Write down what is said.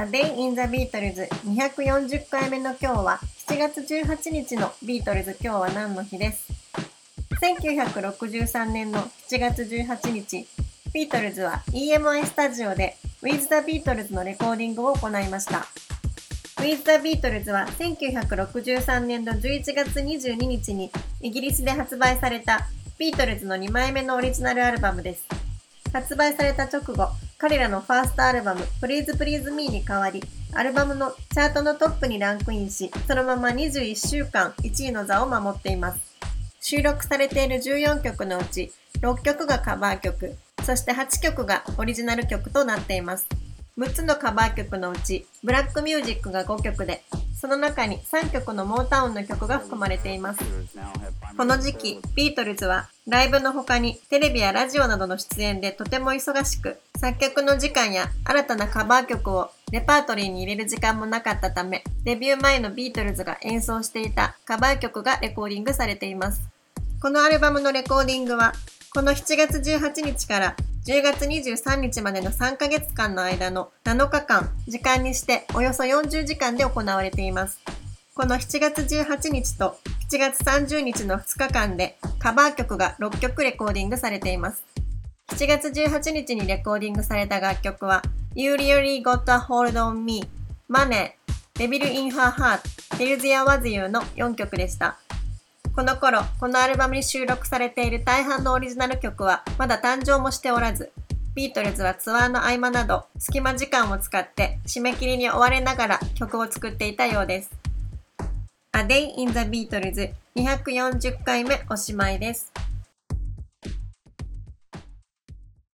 A Day in the Beatles 240回目の今日は7月18日のビートルズ今日は何の日です？1963年の7月18日。ビートルズは EMI スタジオで With the Beatles のレコーディングを行いました。With the Beatles は1963年の11月22日にイギリスで発売されたビートルズの2枚目のオリジナルアルバムです。発売された直後彼らのファーストアルバム Please Please Me に代わり、アルバムのチャートのトップにランクインし、そのまま21週間1位の座を守っています。収録されている14曲のうち、6曲がカバー曲、そして8曲がオリジナル曲となっています。6つのカバー曲のうち、ブラックミュージックが5曲で、その中に3曲のモータウンの曲が含まれています。この時期、ビートルズはライブの他にテレビやラジオなどの出演でとても忙しく、作曲の時間や新たなカバー曲をレパートリーに入れる時間もなかったため、デビュー前のビートルズが演奏していたカバー曲がレコーディングされています。このアルバムのレコーディングは、この7月18日から10月23日までの3ヶ月間の間の7日間、時間にしておよそ40時間で行われています。この7月18日と7月30日の2日間でカバー曲が6曲レコーディングされています。7月18日にレコーディングされた楽曲は You Really Got a Hold on Me, Money, Devil in Her Heart, Till There Was You の4曲でした。この頃、このアルバムに収録されている大半のオリジナル曲はまだ誕生もしておらず、ビートルズはツアーの合間など隙間時間を使って締め切りに追われながら曲を作っていたようです。A Day in the Beatles 240回目おしまいです。